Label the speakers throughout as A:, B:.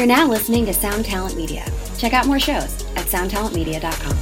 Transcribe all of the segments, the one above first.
A: You're now listening to Sound Talent Media. Check out more shows at soundtalentmedia.com.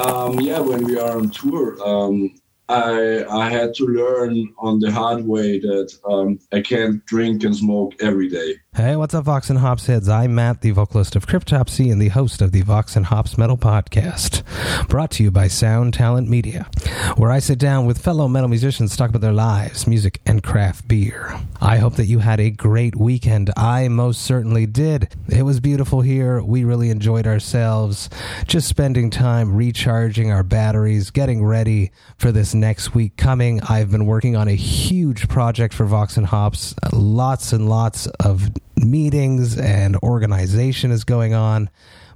B: Um, yeah, when we are on tour, um, I I had to learn on the hard way that um, I can't drink and smoke every day.
C: Hey, what's up, Vox and Hops heads? I'm Matt, the vocalist of Cryptopsy and the host of the Vox and Hops Metal Podcast, brought to you by Sound Talent Media, where I sit down with fellow metal musicians to talk about their lives, music, and craft beer. I hope that you had a great weekend. I most certainly did. It was beautiful here. We really enjoyed ourselves, just spending time recharging our batteries, getting ready for this next week coming. I've been working on a huge project for Vox and Hops, lots and lots of meetings and organization is going on.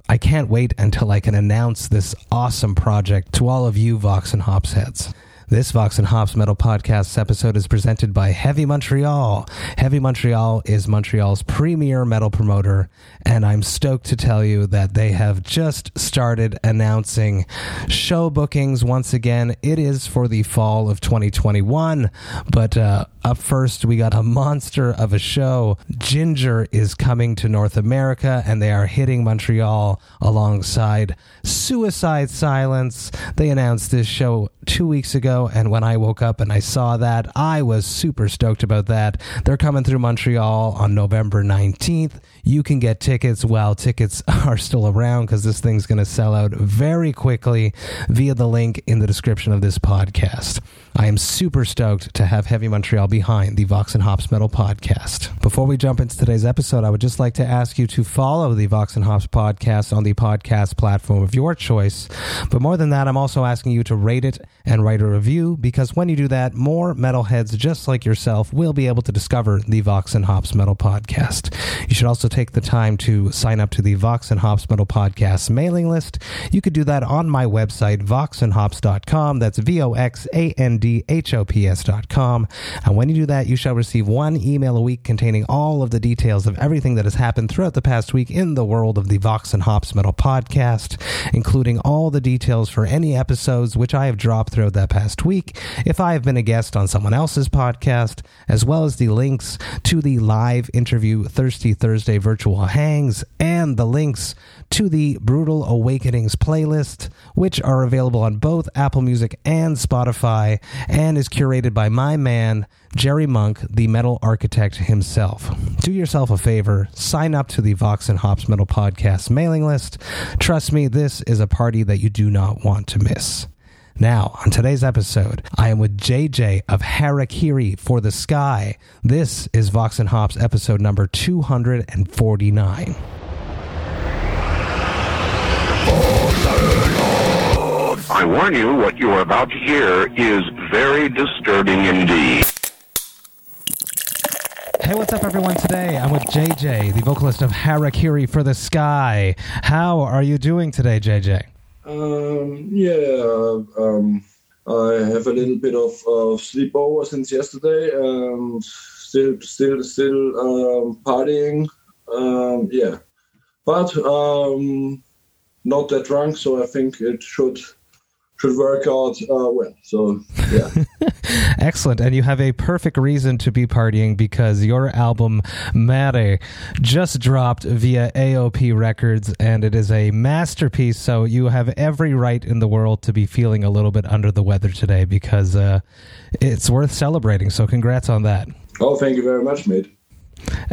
C: I can't wait until I can announce this awesome project to all of you Vox and Hops heads. This Vox and Hops Metal Podcast episode is presented by Heavy Montreal. Heavy Montreal is Montreal's premier metal promoter, and I'm stoked to tell you that they have just started announcing show bookings once again. It is for the fall of 2021, but uh, up first, we got a monster of a show. Jinjer is coming to North America, and they are hitting Montreal alongside Suicide Silence. They announced this show two weeks ago, and when I woke up and I saw that, I was super stoked about that. They're coming through Montreal on November 19th. You can get tickets while tickets are still around because this thing's going to sell out very quickly via the link in the description of this podcast. I am super stoked to have Heavy Montreal behind the Vox and Hops Metal Podcast. Before we jump into today's episode, I would just like to ask you to follow the Vox and Hops Podcast on the podcast platform of your choice. But more than that, I'm also asking you to rate it and write a review because when you do that, more metalheads just like yourself will be able to discover the Vox and Hops Metal Podcast. You should also take the time to sign up to the Vox and Hops Metal Podcast mailing list. You could do that on my website, voxandhops.com. That's V O X A N D H O P S.com. And when you do that, you shall receive one email a week containing all of the details of everything that has happened throughout the past week in the world of the Vox and Hops Metal Podcast, including all the details for any episodes which I have dropped throughout that past week, if I have been a guest on someone else's podcast, as well as the links to the live interview Thirsty Thursday virtual hangs and the links to the Brutal Awakenings playlist, which are available on both Apple Music and Spotify, and is curated by my man, Jerry Monk, the metal architect himself. Do yourself a favor, sign up to the Vox and Hops Metal Podcast mailing list. Trust me, this is a party that you do not want to miss. Now, on today's episode, I am with JJ of Harakiri for the Sky. This is Vox and Hops episode number 249.
D: I warn you, what you are about to hear is very disturbing indeed.
C: Hey, what's up, everyone? Today I'm with JJ, the vocalist of Harakiri for the Sky. How are you doing today, JJ?
B: Um, yeah, um, I have a little bit of, of sleepover since yesterday, and still, still, still um, partying. Um, yeah, but um, not that drunk, so I think it should should work out uh, well. So yeah.
C: Excellent. And you have a perfect reason to be partying because your album Mare just dropped via AOP Records and it is a masterpiece. So you have every right in the world to be feeling a little bit under the weather today because uh, it's worth celebrating. So congrats on that.
B: Oh, thank you very much, mate.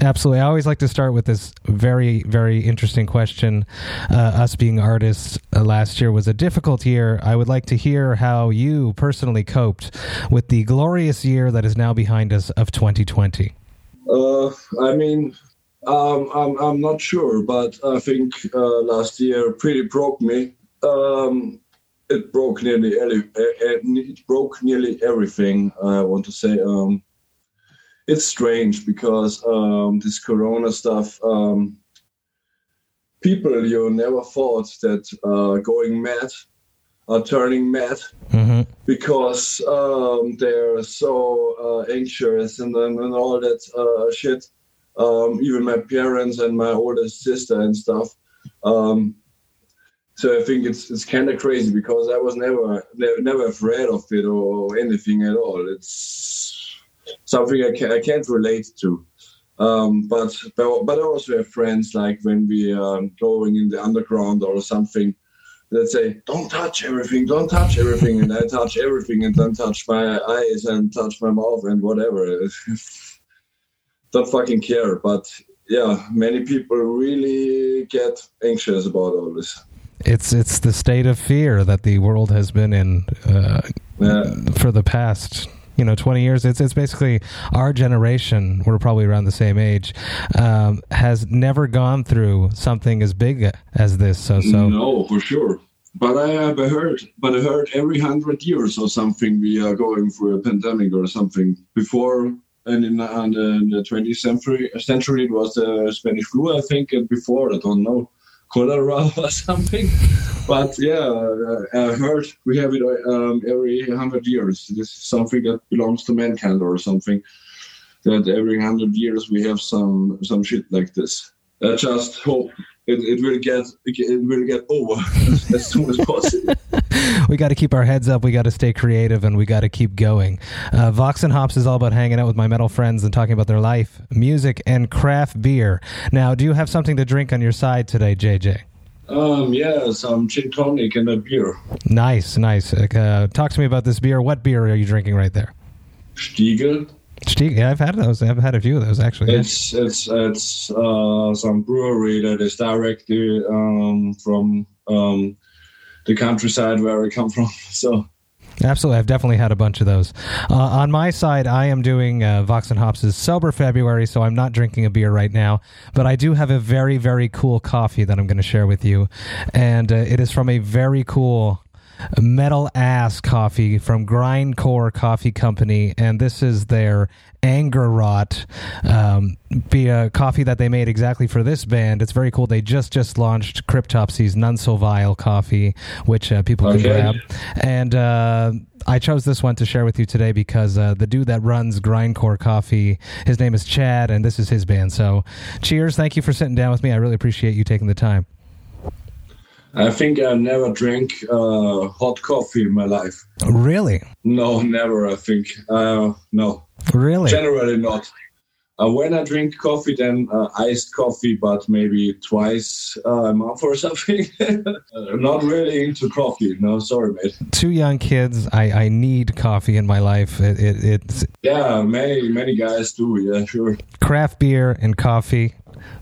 C: Absolutely. I always like to start with this very, very interesting question. Uh, us being artists uh, last year was a difficult year. I would like to hear how you personally coped with the glorious year that is now behind us of 2020.
B: Uh, I mean, um, I'm, I'm not sure, but I think uh, last year pretty broke me. Um, it broke nearly it broke nearly everything. I want to say. Um, it's strange because um, this corona stuff um, people you never thought that uh, going mad are turning mad
C: mm-hmm.
B: because um, they're so uh, anxious and, and, and all that uh, shit um, even my parents and my oldest sister and stuff um, so I think it's it's kind of crazy because I was never never, never afraid of it or anything at all. It's something I, can, I can't relate to. Um, but but I also have friends like when we are going in the underground or something. That say, "Don't touch everything, don't touch everything," and I touch everything and don't touch my eyes and touch my mouth and whatever. don't fucking care. But yeah, many people really get anxious about all this.
C: It's it's the state of fear that the world has been in uh, yeah. for the past you know 20 years. It's it's basically our generation we're probably around the same age um, has never gone through something as big as this so so.
B: No for sure. But I have heard, but I heard every hundred years or something we are going through a pandemic or something. Before and in, in the 20th century, century it was the Spanish flu, I think, and before I don't know cholera or something. But yeah, I heard we have it um, every hundred years. This is something that belongs to mankind or something. That every hundred years we have some some shit like this. I just hope it, it will get it will get over as soon as possible.
C: we got to keep our heads up. We got to stay creative, and we got to keep going. Uh, Vox and Hops is all about hanging out with my metal friends and talking about their life, music, and craft beer. Now, do you have something to drink on your side today, JJ?
B: Um, yeah, some gin tonic and a beer.
C: Nice, nice. Uh, talk to me about this beer. What beer are you drinking right there?
B: Stiegl.
C: Yeah, I've had those. I've had a few of those actually.
B: It's it's it's uh, some brewery that is directly um, from um, the countryside where I come from. So
C: Absolutely. I've definitely had a bunch of those. Uh, on my side, I am doing uh, Vox and Hops' Sober February, so I'm not drinking a beer right now. But I do have a very, very cool coffee that I'm going to share with you. And uh, it is from a very cool metal ass coffee from Grindcore Coffee Company, and this is their Anger Rot, um, be a coffee that they made exactly for this band. It's very cool. They just just launched Cryptopsy's None So Vile coffee, which uh, people can grab, and. Uh, I chose this one to share with you today because uh, the dude that runs Grindcore Coffee, his name is Chad, and this is his band. So, cheers! Thank you for sitting down with me. I really appreciate you taking the time.
B: I think I never drank uh, hot coffee in my life.
C: Really?
B: No, never. I think uh, no.
C: Really?
B: Generally not. Uh, when I drink coffee, then uh, iced coffee, but maybe twice uh, a month or something. not really into coffee. No, sorry, mate.
C: Two young kids. I, I need coffee in my life. It, it, it's
B: yeah, many many guys do. Yeah, sure.
C: Craft beer and coffee.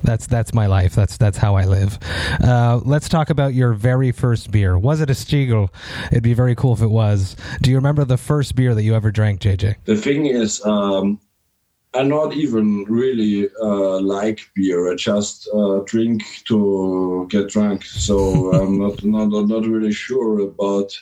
C: That's that's my life. That's that's how I live. Uh, let's talk about your very first beer. Was it a Stiegl? It'd be very cool if it was. Do you remember the first beer that you ever drank, JJ?
B: The thing is, um, I not even really uh, like beer. I just uh, drink to get drunk. So I'm not, not not really sure about.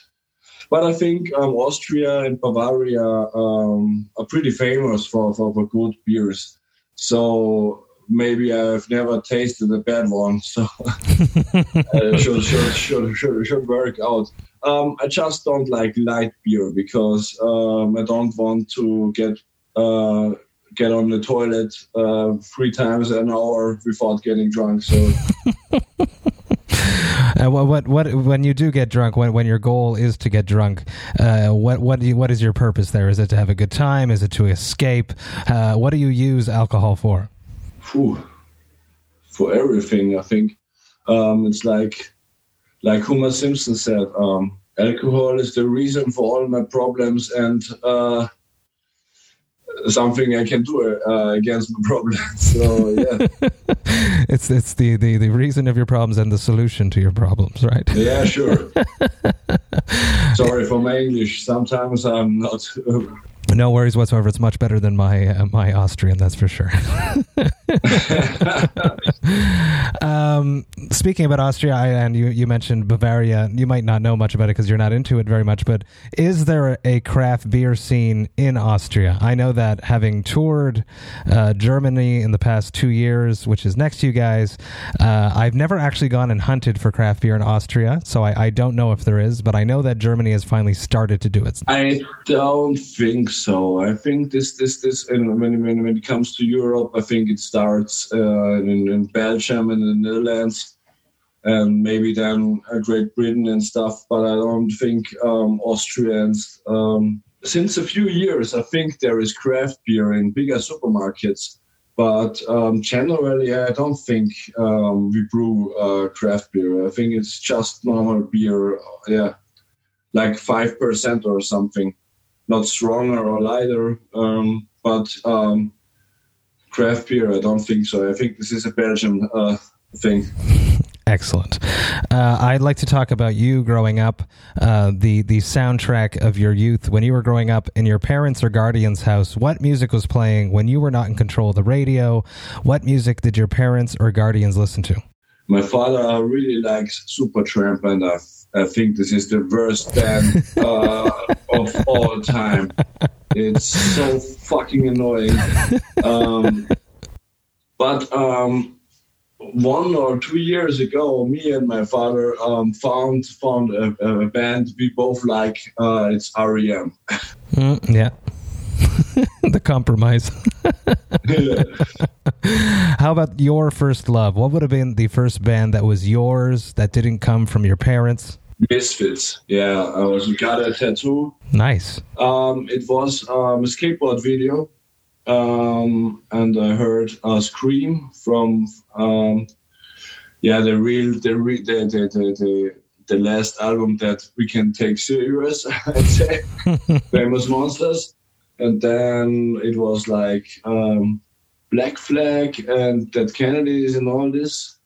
B: But I think um, Austria and Bavaria um, are pretty famous for, for, for good beers. So maybe I've never tasted a bad one, so uh, should, should, should, should, should work out. Um, I just don't like light beer because um, I don't want to get uh, get on the toilet uh, three times an hour without getting drunk. So.
C: Uh, what, what what when you do get drunk when when your goal is to get drunk uh, what what do you, what is your purpose there is it to have a good time is it to escape uh, what do you use alcohol for
B: whew, for everything. I think um, it's like like Homer Simpson said, um, alcohol is the reason for all my problems and uh, something I can do uh, against my problems. So yeah,
C: it's it's the, the the reason of your problems and the solution to your problems, right?
B: Yeah, sure. Sorry for my English. Sometimes I'm not.
C: No worries whatsoever. It's much better than my uh, my Austrian, that's for sure. um, speaking about Austria, I, and you, you mentioned Bavaria. You might not know much about it because you're not into it very much. But is there a craft beer scene in Austria? I know that having toured uh, Germany in the past two years, which is next to you guys, uh, I've never actually gone and hunted for craft beer in Austria, so I, I don't know if there is. But I know that Germany has finally started to do it.
B: I don't think so. I think this this this and when when when it comes to Europe, I think it starts uh, in, in, Belgium and the Netherlands, and maybe then uh, Great Britain and stuff. But I don't think um, Austrians um, since a few years, I think there is craft beer in bigger supermarkets. But um, generally, I don't think um, we brew uh, craft beer. I think it's just normal beer, yeah, like five percent or something, not stronger or lighter. Um, but um, craft beer, I don't think so. I think this is a Belgian uh, thing.
C: Excellent. Uh, I'd like to talk about you growing up, uh, the the soundtrack of your youth when you were growing up in your parents' or guardians' house. What music was playing when you were not in control of the radio? What music did your parents or guardians listen to?
B: My father really likes Supertramp, and I, I think this is the worst band uh, of all time. It's so fucking annoying. Um, but um, one or two years ago, me and my father um, found found a, a, band we both like. Uh, it's REM.
C: Mm, yeah. the compromise. How about your first love? What would have been the first band that was yours that didn't come from your parents?
B: Misfits. Yeah, I was got a tattoo.
C: Nice.
B: Um, it was um, a skateboard video um, and I heard a "Scream" from um, yeah the real the, re- the, the, the, the the last album that we can take serious. I'd say famous monsters, and then it was like um, Black Flag and Dead Kennedys and all this.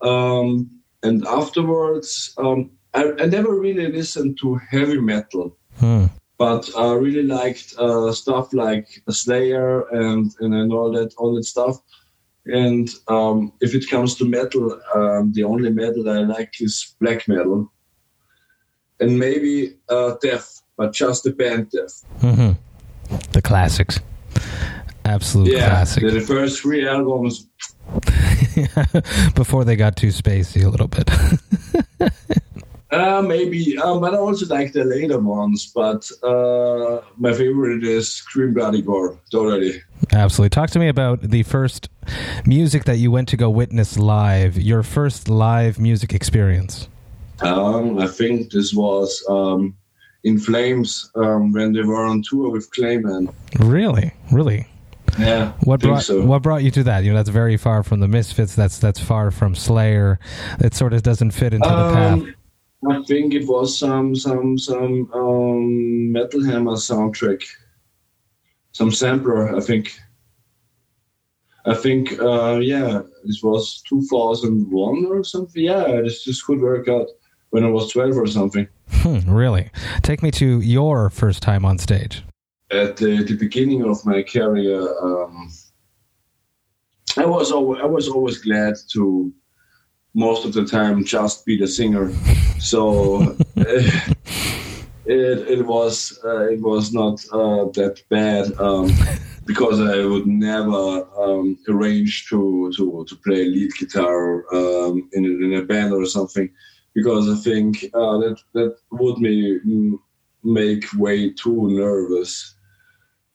B: Um, and afterwards, um, I, I, never really listened to heavy metal. Hmm but I really liked uh, stuff like Slayer and, and and all that all that stuff. And um, if it comes to metal, um, the only metal I like is black metal, and maybe uh, Death, but just the band Death.
C: Mm-hmm. The classics, absolute
B: yeah,
C: classic.
B: The, the first three albums.
C: Before they got too spacey a little bit.
B: Uh, maybe, um, but I also like the later ones. But uh, my favorite is Scream Bloody Gore, totally.
C: Absolutely. Talk to me about the first music that you went to go witness live. Your first live music experience.
B: Um, I think this was um, in Flames um, when they were on tour with Clayman.
C: Really, really.
B: Yeah.
C: What brought
B: so.
C: What brought you to that? You know, that's very far from the Misfits. That's that's far from Slayer. It sort of doesn't fit into the path.
B: I think it was some some some um, Metal Hammer soundtrack, some sampler. I think. I think uh, yeah, this was 2001 or something. Yeah, this just could work out when I was 12 or something.
C: Hmm, really? Take me to your first time on stage.
B: At the, the beginning of my career, um, I was always, I was always glad to most of the time just be the singer. So it, it was uh, it was not uh, that bad um, because I would never um, arrange to, to to play lead guitar um, in, in a band or something because I think uh, that that would me make way too nervous.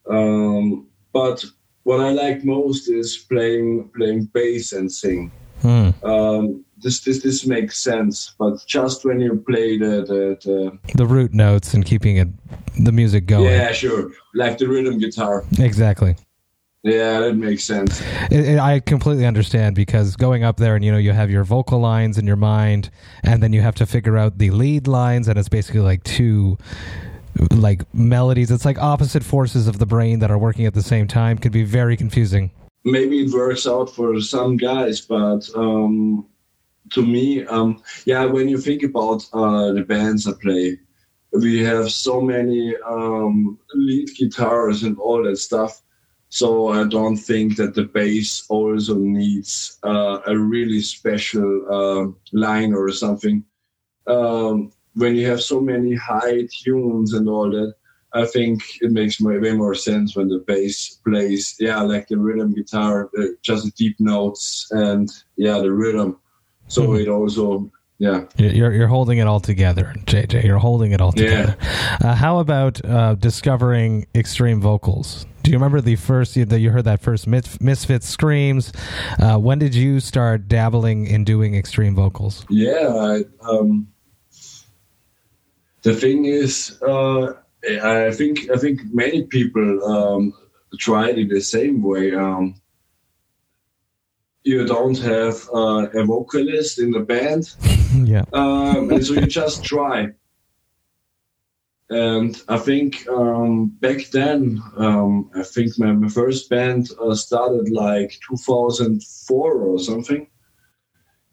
B: Um, but what I like most is playing playing bass and sing. Hmm. Um, this this this makes sense, but just when you play the the, the
C: the root notes and keeping it the music going.
B: Yeah, sure, like the rhythm guitar.
C: Exactly.
B: Yeah, that makes sense.
C: It, it, I completely understand because going up there and you know you have your vocal lines in your mind, and then you have to figure out the lead lines, and it's basically like two like melodies. It's like opposite forces of the brain that are working at the same time. Could be very confusing
B: maybe it works out for some guys, but um, to me, um, yeah, when you think about uh, the bands I play, we have so many um, lead guitars and all that stuff. So I don't think that the bass also needs uh, a really special uh, line or something. Um, when you have so many high tunes and all that, I think it makes way more sense when the bass plays, yeah, like the rhythm guitar, uh, just the deep notes and yeah, the rhythm. So mm-hmm. it also, yeah,
C: you're you're holding it all together, JJ. You're holding it all together. Yeah. Uh, how about uh, discovering extreme vocals? Do you remember the first that you heard that first Misfits screams? Uh, when did you start dabbling in doing extreme vocals?
B: Yeah, I, um, the thing is, uh, I think I think many people um, tried it in the same way. Um, you don't have uh, a vocalist in the band,
C: yeah.
B: um, and so you just try. And I think um, back then, um, I think my, my first band uh, started like 2004 or something,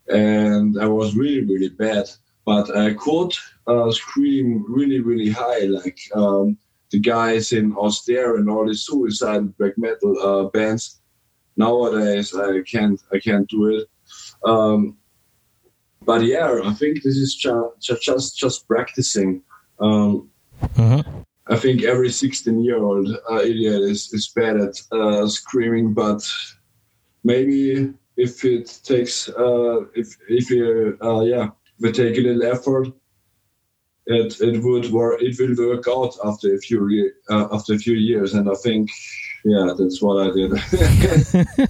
B: and I was really really bad, but I could uh, scream really really high, like um, the guys in Austere and all the suicide black metal uh, bands nowadays I can't I can't do it. Um, but yeah, I think this is ju- ju- just just practicing. Um,
C: Mhm.
B: I think every 16 year old uh, idiot is, is bad at uh, screaming, but maybe if it takes uh, if if you uh, yeah we take a little effort, it it would work. It will work out after a few uh, after a few years, and I think yeah that's what I did.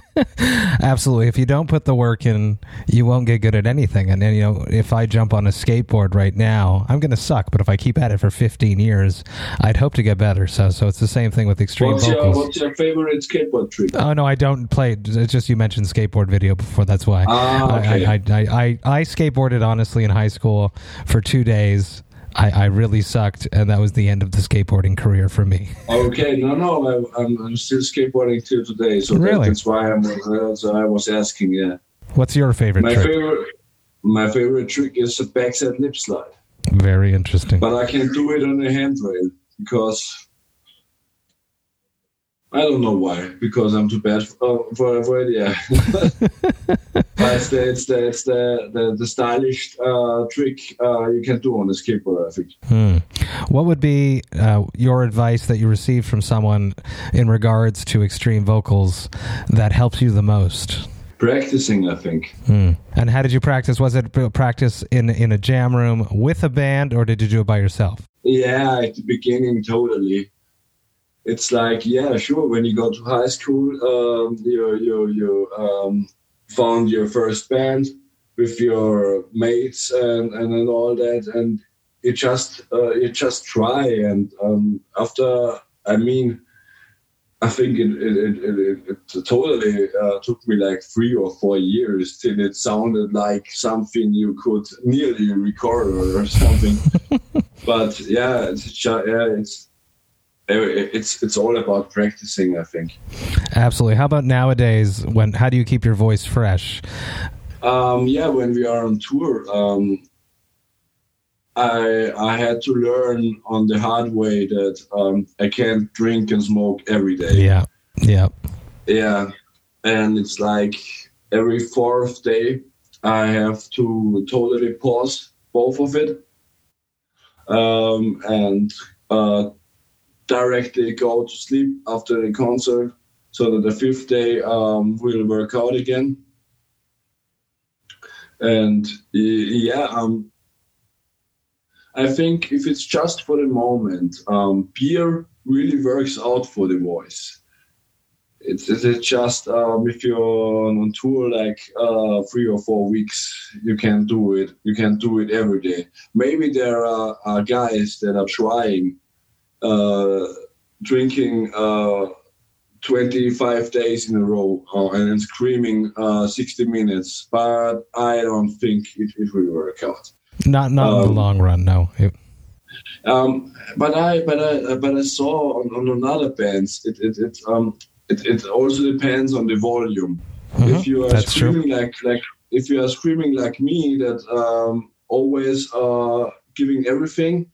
C: Absolutely. If you don't put the work in, you won't get good at anything. And then, you know, if I jump on a skateboard right now, I'm going to suck. But if I keep at it for 15 years, I'd hope to get better. So, so it's the same thing with extreme
B: what's your
C: vocals.
B: what's your favorite skateboard trick?
C: Oh no, I don't play. It's just you mentioned skateboard video before. That's why.
B: Ah, okay.
C: I, I, I, I, I skateboarded honestly in high school for two days. I, I really sucked, and that was the end of the skateboarding career for me.
B: Okay, no, no, I, I'm, I'm still skateboarding till today, so
C: Really?
B: that's why I'm. So I was asking. Yeah,
C: What's your favorite
B: my
C: trick?
B: favorite, my favorite trick is a backside lip slide,
C: Very interesting.
B: but I can do it on a handrail because I don't know why. Because I'm too bad for, for, for it. Yeah, but it's the it's the it's the the, the stylish uh, trick uh, you can do on a skateboard. I think.
C: Hmm. What would be uh, your advice that you received from someone in regards to extreme vocals that helps you the most?
B: Practicing, I think.
C: Hmm. And how did you practice? Was it practice in in a jam room with a band, or did you do it by yourself?
B: Yeah, at the beginning, totally. It's like, yeah, sure. When you go to high school, um, you you you um, found your first band with your mates and and, and all that, and you just uh, you just try. And um, after, I mean, I think it it, it, it, it totally uh, took me like three or four years till it sounded like something you could nearly record or something. but yeah, it's yeah, it's it's it's all about practicing. I think.
C: Absolutely. How about nowadays? When how do you keep your voice fresh?
B: Um, yeah, when we are on tour, um, I I had to learn on the hard way that um, I can't drink and smoke every day.
C: Yeah, yeah.
B: Yeah, and it's like every fourth day I have to totally pause both of it, um, and uh, directly go to sleep after the concert, so that the fifth day um, will work out again. And yeah, um, I think if it's just for the moment, um, beer really works out for the voice it's, it's just um, if you're on tour like uh, three or four weeks, you can do it. You can do it every day. Maybe there are, are guys that are trying drinking uh, 25 days in a row uh, and screaming uh, 60 minutes, but I don't think it, it will work out.
C: Not not in the
B: Um,
C: long run. No. It-
B: Um, but I but I but I saw on, on another bands it it it um it, it also depends on the volume.
C: Mhm.
B: If you are
C: That's true.
B: screaming like like if you are screaming like me that um always uh giving everything,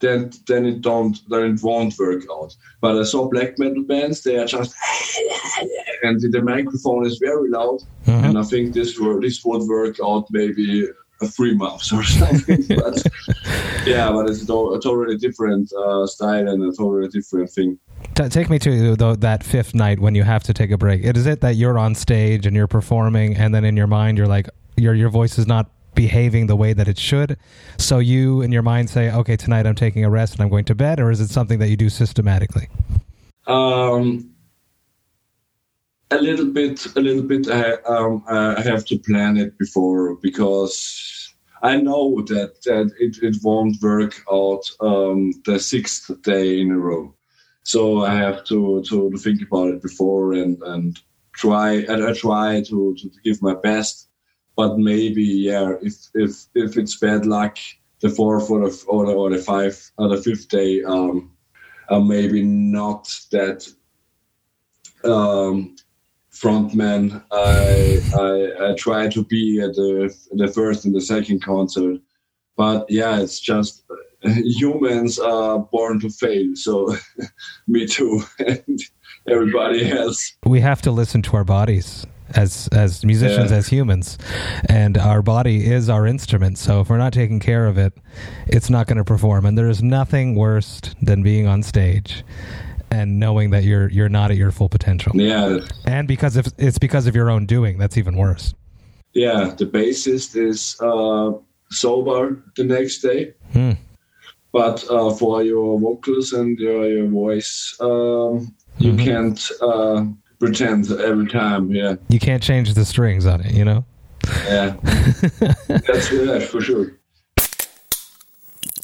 B: then then it don't then it won't work out. But I saw black metal bands they are just and the microphone is very loud
C: Mhm.
B: and I think this this would work out maybe a three months or something. but yeah, but it's a, to- a totally different uh, style and a totally different thing.
C: Take me to though that fifth night when you have to take a break. Is it that you're on stage and you're performing, and then in your mind you're like, your your voice is not behaving the way that it should, so you in your mind say, okay, tonight I'm taking a rest and I'm going to bed, or is it something that you do systematically?
B: Um, a little bit, a little bit. I, um, I have to plan it before because I know that that it, it won't work out um, the sixth day in a row. So I have to, to, to think about it before and, and try and I try to, to give my best. But maybe yeah, if if if it's bad luck, the fourth or the or the, or the five or the fifth day, um, uh, maybe not that um, frontman. I, I I try to be at the the first and the second concert, but yeah, it's just humans are born to fail. So me too, and everybody else.
C: We have to listen to our bodies as as musicians
B: Yeah.
C: as humans and our body is our instrument so if we're not taking care of it it's not going to perform and there is nothing worse than being on stage and knowing that you're you're not at your full potential
B: Yeah,
C: and because of, it's because of your own doing that's even worse
B: yeah. The bassist is uh, sober the next day.
C: Hmm.
B: But uh, for your vocals and your, your voice, um, you
C: Mhm.
B: can't uh, pretend every time. Yeah,
C: you can't change the strings on it you know
B: yeah, that's for sure.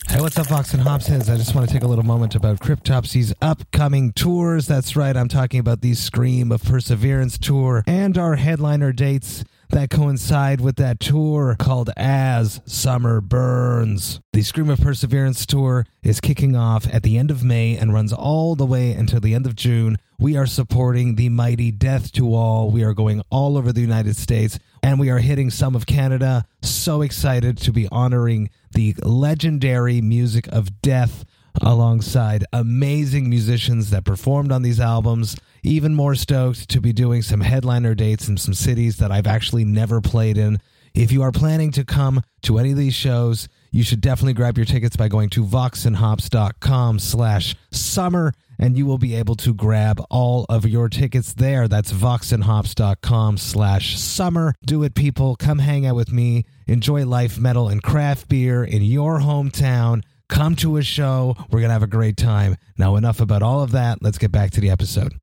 C: Hey, what's up, Vox and heads? I just want to take a little moment about Cryptopsy's upcoming tours. That's right, I'm talking about the Scream of Perseverance tour and our headliner dates that coincide with that tour called As Summer Burns. The Scream of Perseverance tour is kicking off at the end of May and runs all the way until the end of June. We are supporting the mighty Death to All. We are going all over the United States and we are hitting some of Canada. So excited to be honoring the legendary music of death alongside amazing musicians that performed on these albums. Even more stoked to be doing some headliner dates in some cities that I've actually never played in. If you are planning to come to any of these shows, you should definitely grab your tickets by going to voxandhops.com slash summer and you will be able to grab all of your tickets there. That's voxandhops.com slash summer. Do it, people. Come hang out with me. Enjoy life, metal, and craft beer in your hometown. Come to a show. We're going to have a great time. Now, enough about all of that. Let's get back to the episode.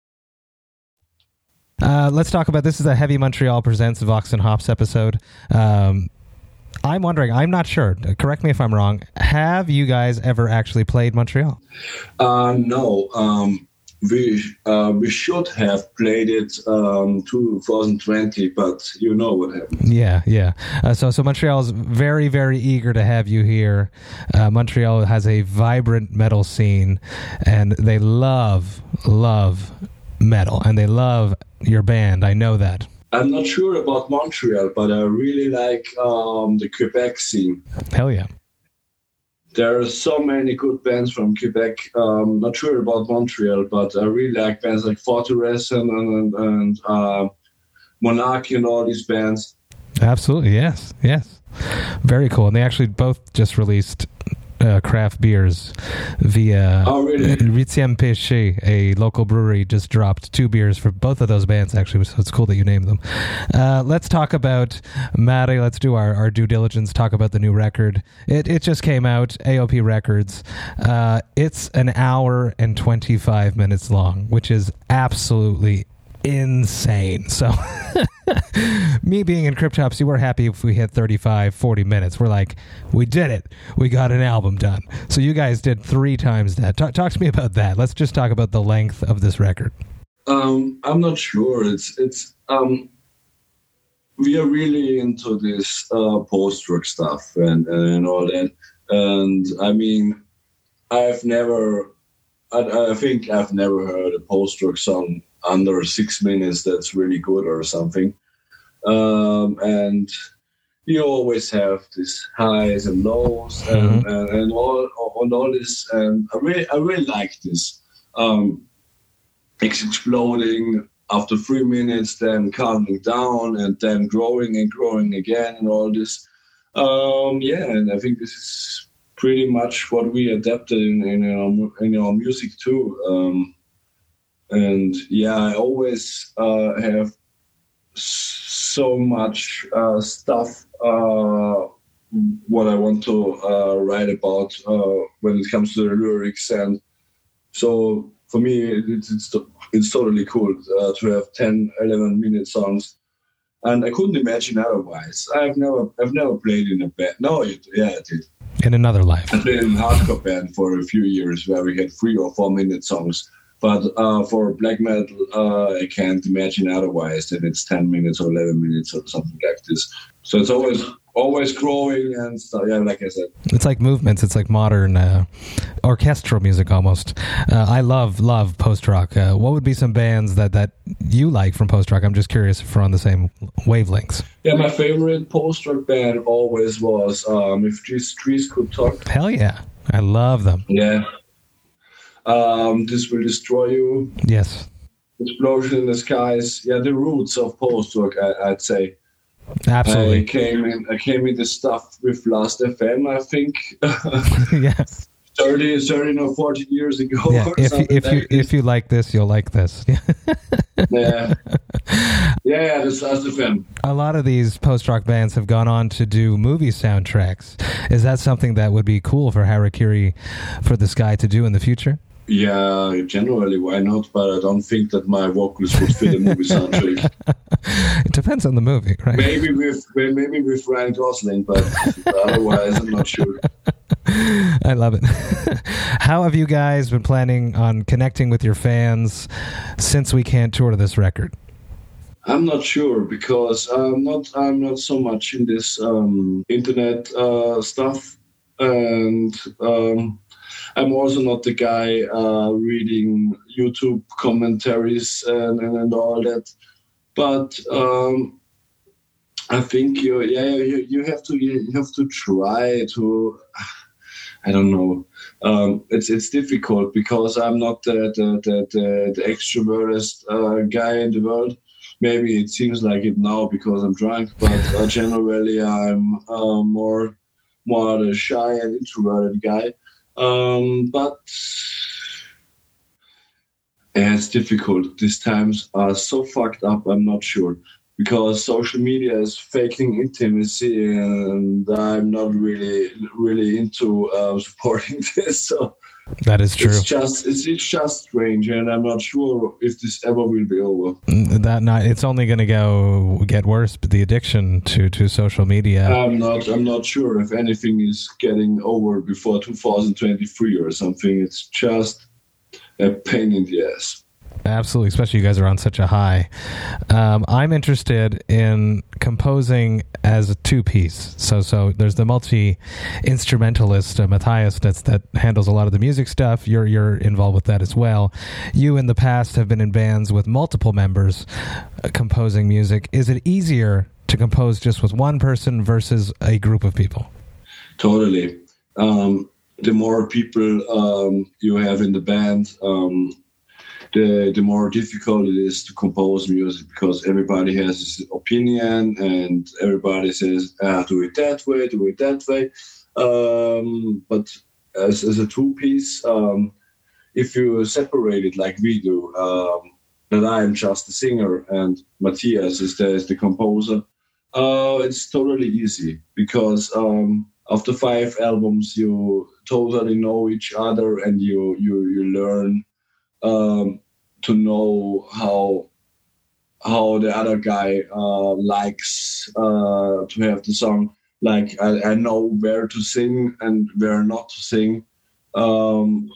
C: Uh, let's talk about this is a Heavy Montreal Presents Vox and Hops episode. Um, I'm wondering, I'm not sure. Correct me if I'm wrong. Have you guys ever actually played Montreal?
B: Uh, no, um, we uh, we should have played it um, 2020, but you know what happened.
C: Yeah, yeah. Uh, so, so Montreal is very, very eager to have you here. Uh, Montreal has a vibrant metal scene, and they love, love metal, and they love your band. I know that.
B: I'm not sure about Montreal, but I really like um, the Quebec scene.
C: Hell yeah.
B: There are so many good bands from Quebec. Um, not sure about Montreal, but I really like bands like Forteresse and and, and uh, Monarque and all these bands.
C: Absolutely, yes, yes. Very cool. And they actually both just released uh, craft beers via
B: Oh, really?
C: Ritziam a local brewery, just dropped two beers for both of those bands, actually, so it's cool that you named them. Uh, let's talk about, Maddie, let's do our, our due diligence, talk about the new record. It, it just came out, AOP Records. Uh, it's an hour and 25 minutes long, which is absolutely insane. So, me being in Cryptopsy, we're happy if we hit 35, 40 minutes. We're like, we did it. We got an album done. So, you guys did three times that. Talk, talk to me about that. Let's just talk about the length of this record.
B: Um, I'm not sure. It's it's um, we are really into this uh, post-rock stuff and, and all that. And I mean, I've never, I, I think I've never heard a post-rock song under six minutes that's really good or something. Um, and you always have these highs and lows and, and, and all on all this. And I really, I really like this. Um, it's exploding after three minutes, then calming down, and then growing and growing again, and all this. Um, yeah, and I think this is pretty much what we adapted in, in, our, in our music too. Um, and yeah, I always uh, have so much uh, stuff uh, what I want to uh, write about uh, when it comes to the lyrics, and so for me, it's, it's, it's totally cool uh, to have 10, 11 minute songs and I couldn't imagine otherwise. I've never I've never played in a band. No, it, yeah, I did.
C: In another life.
B: I played in a hardcore band for a few years where we had three or four minute songs. But uh, for black metal, uh, I can't imagine otherwise that it's 10 minutes or 11 minutes or something like this. So it's always always growing and stuff. Yeah, like I said,
C: It's like movements. It's like modern uh, orchestral music almost. Uh, I love love post rock. Uh, what would be some bands that that you like from post rock? I'm just curious if we're on the same wavelengths.
B: yeah, my favorite post rock band always was um, if trees could talk.
C: Hell yeah, I love them.
B: Yeah. Um, this will destroy you.
C: Yes,
B: Explosion in the skies. Yeah, the roots of post rock. I, I'd say.
C: Absolutely.
B: I came in. I came in the stuff with Last FM. I think
C: yeah,
B: 30, 30 or forty years ago.
C: yeah.
B: or
C: If you, if you
B: like this.
C: if you like this, you'll like this.
B: yeah, yeah, yeah. That's Last FM.
C: A lot of these post rock bands have gone on to do movie soundtracks. Is that something that would be cool for Harakiri for the Sky to do in the future?
B: Yeah, generally, why not? But I don't think that my vocals would fit a movie soundtrack.
C: It depends on the movie, right?
B: maybe with maybe with Ryan Gosling, but otherwise, I'm not sure.
C: I love it. How have you guys been planning on connecting with your fans since we can't tour this record?
B: I'm not sure because I'm not I'm not so much in this um, internet uh, stuff, and um, I'm also not the guy uh, reading YouTube commentaries and, and, and all that. But um, I think you yeah you, you have to you have to try to I don't know. Um, it's it's difficult because I'm not the the the, the, the extroverted uh, guy in the world maybe it seems like it now because I'm drunk, but uh, generally I'm uh, more more the shy and introverted guy. Um, but yeah, it's difficult. These times are so fucked up. I'm not sure because social media is faking intimacy, and I'm not really really into uh, supporting this. So
C: That is true.
B: it's just it's, it's just strange, and I'm not sure if this ever will be over.
C: That not it's only going to go get worse. But the addiction to to social media.
B: I'm not. I'm not sure if anything is getting over before 2023 or something. It's just a pain in the ass.
C: Absolutely, especially you guys are on such a high. Um, I'm interested in composing as a two piece. So, so there's the multi instrumentalist uh, Matthias that's that handles a lot of the music stuff. You're you're involved with that as well. You in the past have been in bands with multiple members uh, composing music. Is it easier to compose just with one person versus a group of people?
B: Totally. Um, the more people um, you have in the band, um, the the more difficult it is to compose music because everybody has his opinion and everybody says, ah, "Do it that way, do it that way." Um, but as, as a two piece, um, if you separate it like we do, um, that I am just the singer and Matthias is the, is the composer, uh, it's totally easy because um, after five albums, you totally know each other and you you you learn um, to know how how the other guy uh, likes uh, to have the song. Like I, I know where to sing and where not to sing. Um,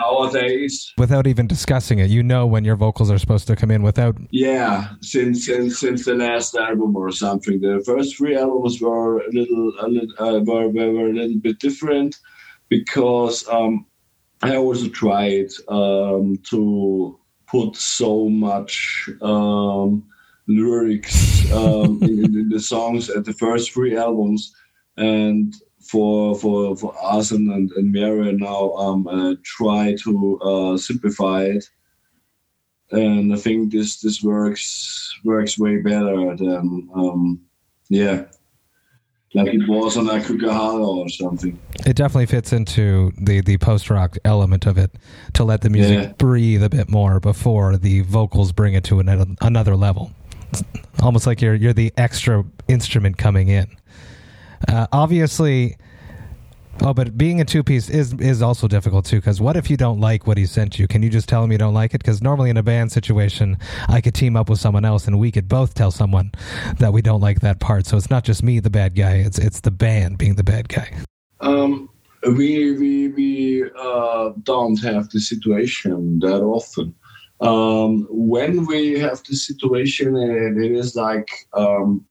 B: nowadays,
C: Without even discussing it, you know when your vocals are supposed to come in without
B: yeah, since since since the last album or something, the first three albums were a little, a little uh, were, were were a little bit different because um, I also tried um, to put so much um, lyrics um, in, in the songs at the first three albums, and for for for and and, and Mare now um, uh, try to uh, simplify it. And I think this this works works way better than um, yeah, like it was on Aokigahara or something.
C: it definitely fits into the the post rock element of it to let the music
B: Yeah.
C: breathe a bit more before the vocals bring it to another another level. It's almost like you're you're the extra instrument coming in. Uh, obviously, Oh, but being a two piece is is also difficult too. Because what if you don't like what he sent you? Can you just tell him you don't like it? Because normally in a band situation, I could team up with someone else, and we could both tell someone that we don't like that part. So it's not just me, the bad guy. It's it's the band being the bad guy.
B: Um, we we we uh, don't have the situation that often. Um, when we have the situation, it, it is like um,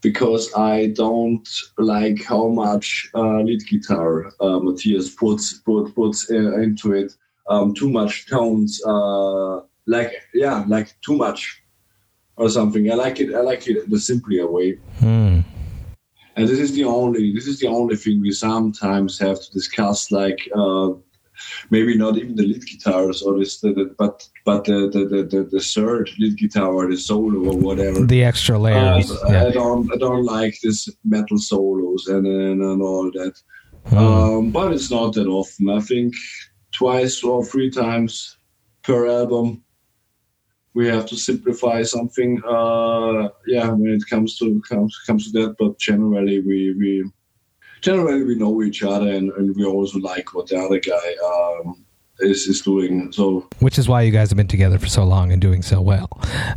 B: because I don't like how much uh, lead guitar uh, Matthias puts put, puts uh, into it. Um, too much tones, uh, like yeah, like too much or something. I like it. I like it the simpler way.
C: Hmm.
B: And this is the only this is the only thing we sometimes have to discuss. Like uh, maybe not even the lead guitars or this, the, the, but but the, the the, the third lead guitar or the solo or whatever.
C: The extra layers.
B: Uh,
C: yeah.
B: I don't I don't like this metal solos and and, and all that.
C: Hmm.
B: Um, but it's not that often. I think twice or three times per album we have to simplify something. Uh, yeah, when it comes to comes comes to that, but generally we we generally we know each other and, and we also like what the other guy um, is is doing. So
C: which is why you guys have been together for so long and doing so well.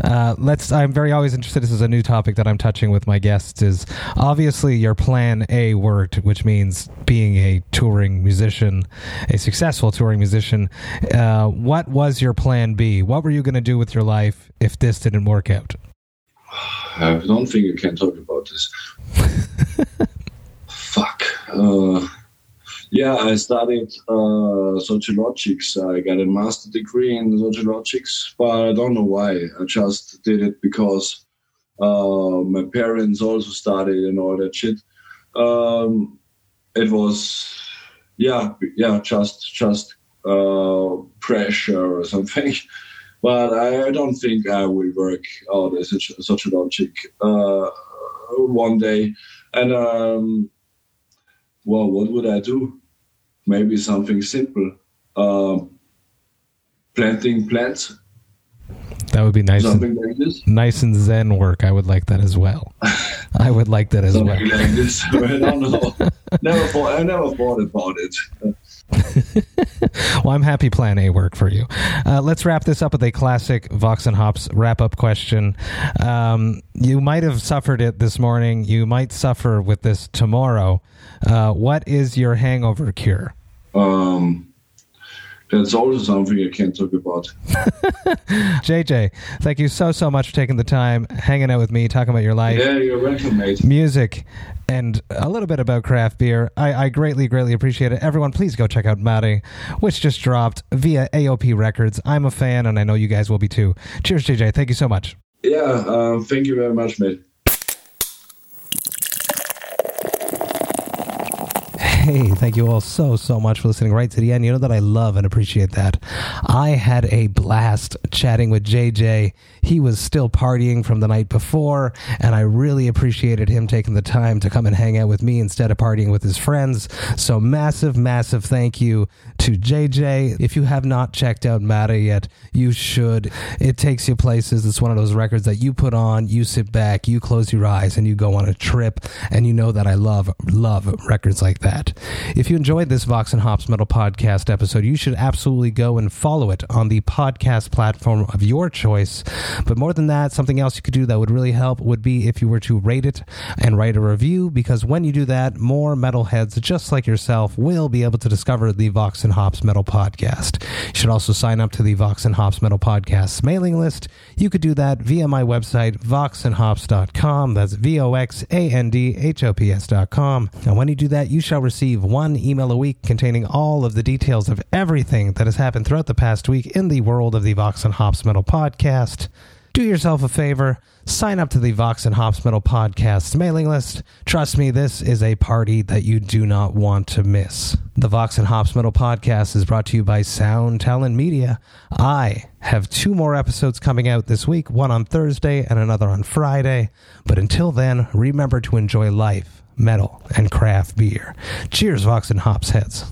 C: Uh, let's. I'm very always interested. This is a new topic that I'm touching with my guests. Is obviously your plan A worked, which means being a touring musician, a successful touring musician. Uh, what was your plan B? What were you going to do with your life if this didn't work out?
B: I don't think you can talk about this. Fuck. Uh, yeah, I studied uh, sociologics. I got a master degree in sociologics, but I don't know why. I just did it because uh, my parents also studied and all that shit. Um, it was, yeah, yeah, just just uh, pressure or something. But I, don't think I will work out as a sociologic uh, one day. And um, well, what would I do? Maybe something simple. Um, planting plants.
C: That would be nice.
B: Something
C: and,
B: like this.
C: Nice and zen work. I would like that as well. I would like that as
B: something
C: well.
B: like this. I don't know. never thought. I never thought about it.
C: Well, I'm happy Plan A work for you. Uh, let's wrap this up with a classic Vox and Hops wrap up question. Um, you might have suffered it this morning. You might suffer with this tomorrow. Uh, what is your hangover cure?
B: Um, that's also something I can't talk about.
C: JJ, thank you so, so much for taking the time, hanging out with me, talking about your life.
B: Yeah, you're welcome, mate.
C: Music and a little bit about craft beer. I, I, greatly, greatly appreciate it. Everyone, please go check out Mare, which just dropped via AOP Records. I'm a fan, and I know you guys will be too. Cheers, JJ. Thank you so much.
B: Yeah, um, thank you very much, mate.
C: Hey, thank you all so, so much for listening right to the end. You know that I love and appreciate that. I had a blast chatting with JJ. He was still partying from the night before, and I really appreciated him taking the time to come and hang out with me instead of partying with his friends. So, massive, massive thank you to JJ. If you have not checked out Mare yet, you should. It takes you places. It's one of those records that you put on, you sit back, you close your eyes, and you go on a trip. And you know that I love, love records like that. If you enjoyed this Vox and Hops Metal podcast episode, you should absolutely go and follow it on the podcast platform of your choice. But more than that, something else you could do that would really help would be if you were to rate it and write a review, because when you do that, more metalheads just like yourself will be able to discover the Vox and Hops Metal podcast. You should also sign up to the Vox and Hops Metal podcast mailing list. You could do that via my website, voxandhops.com. That's V O X A N D H O P S.com. And when you do that, you shall receive one email a week containing all of the details of everything that has happened throughout the past week in the world of the Vox and Hops Metal podcast. Do yourself a favor, sign up to the Vox and Hops Metal podcast mailing list. Trust me, this is a party that you do not want to miss. The Vox and Hops Metal podcast is brought to you by Sound Talent Media. I have two more episodes coming out this week, one on Thursday and another on Friday. But until then, remember to enjoy life metal, and craft beer. Cheers, Vox and Hops heads.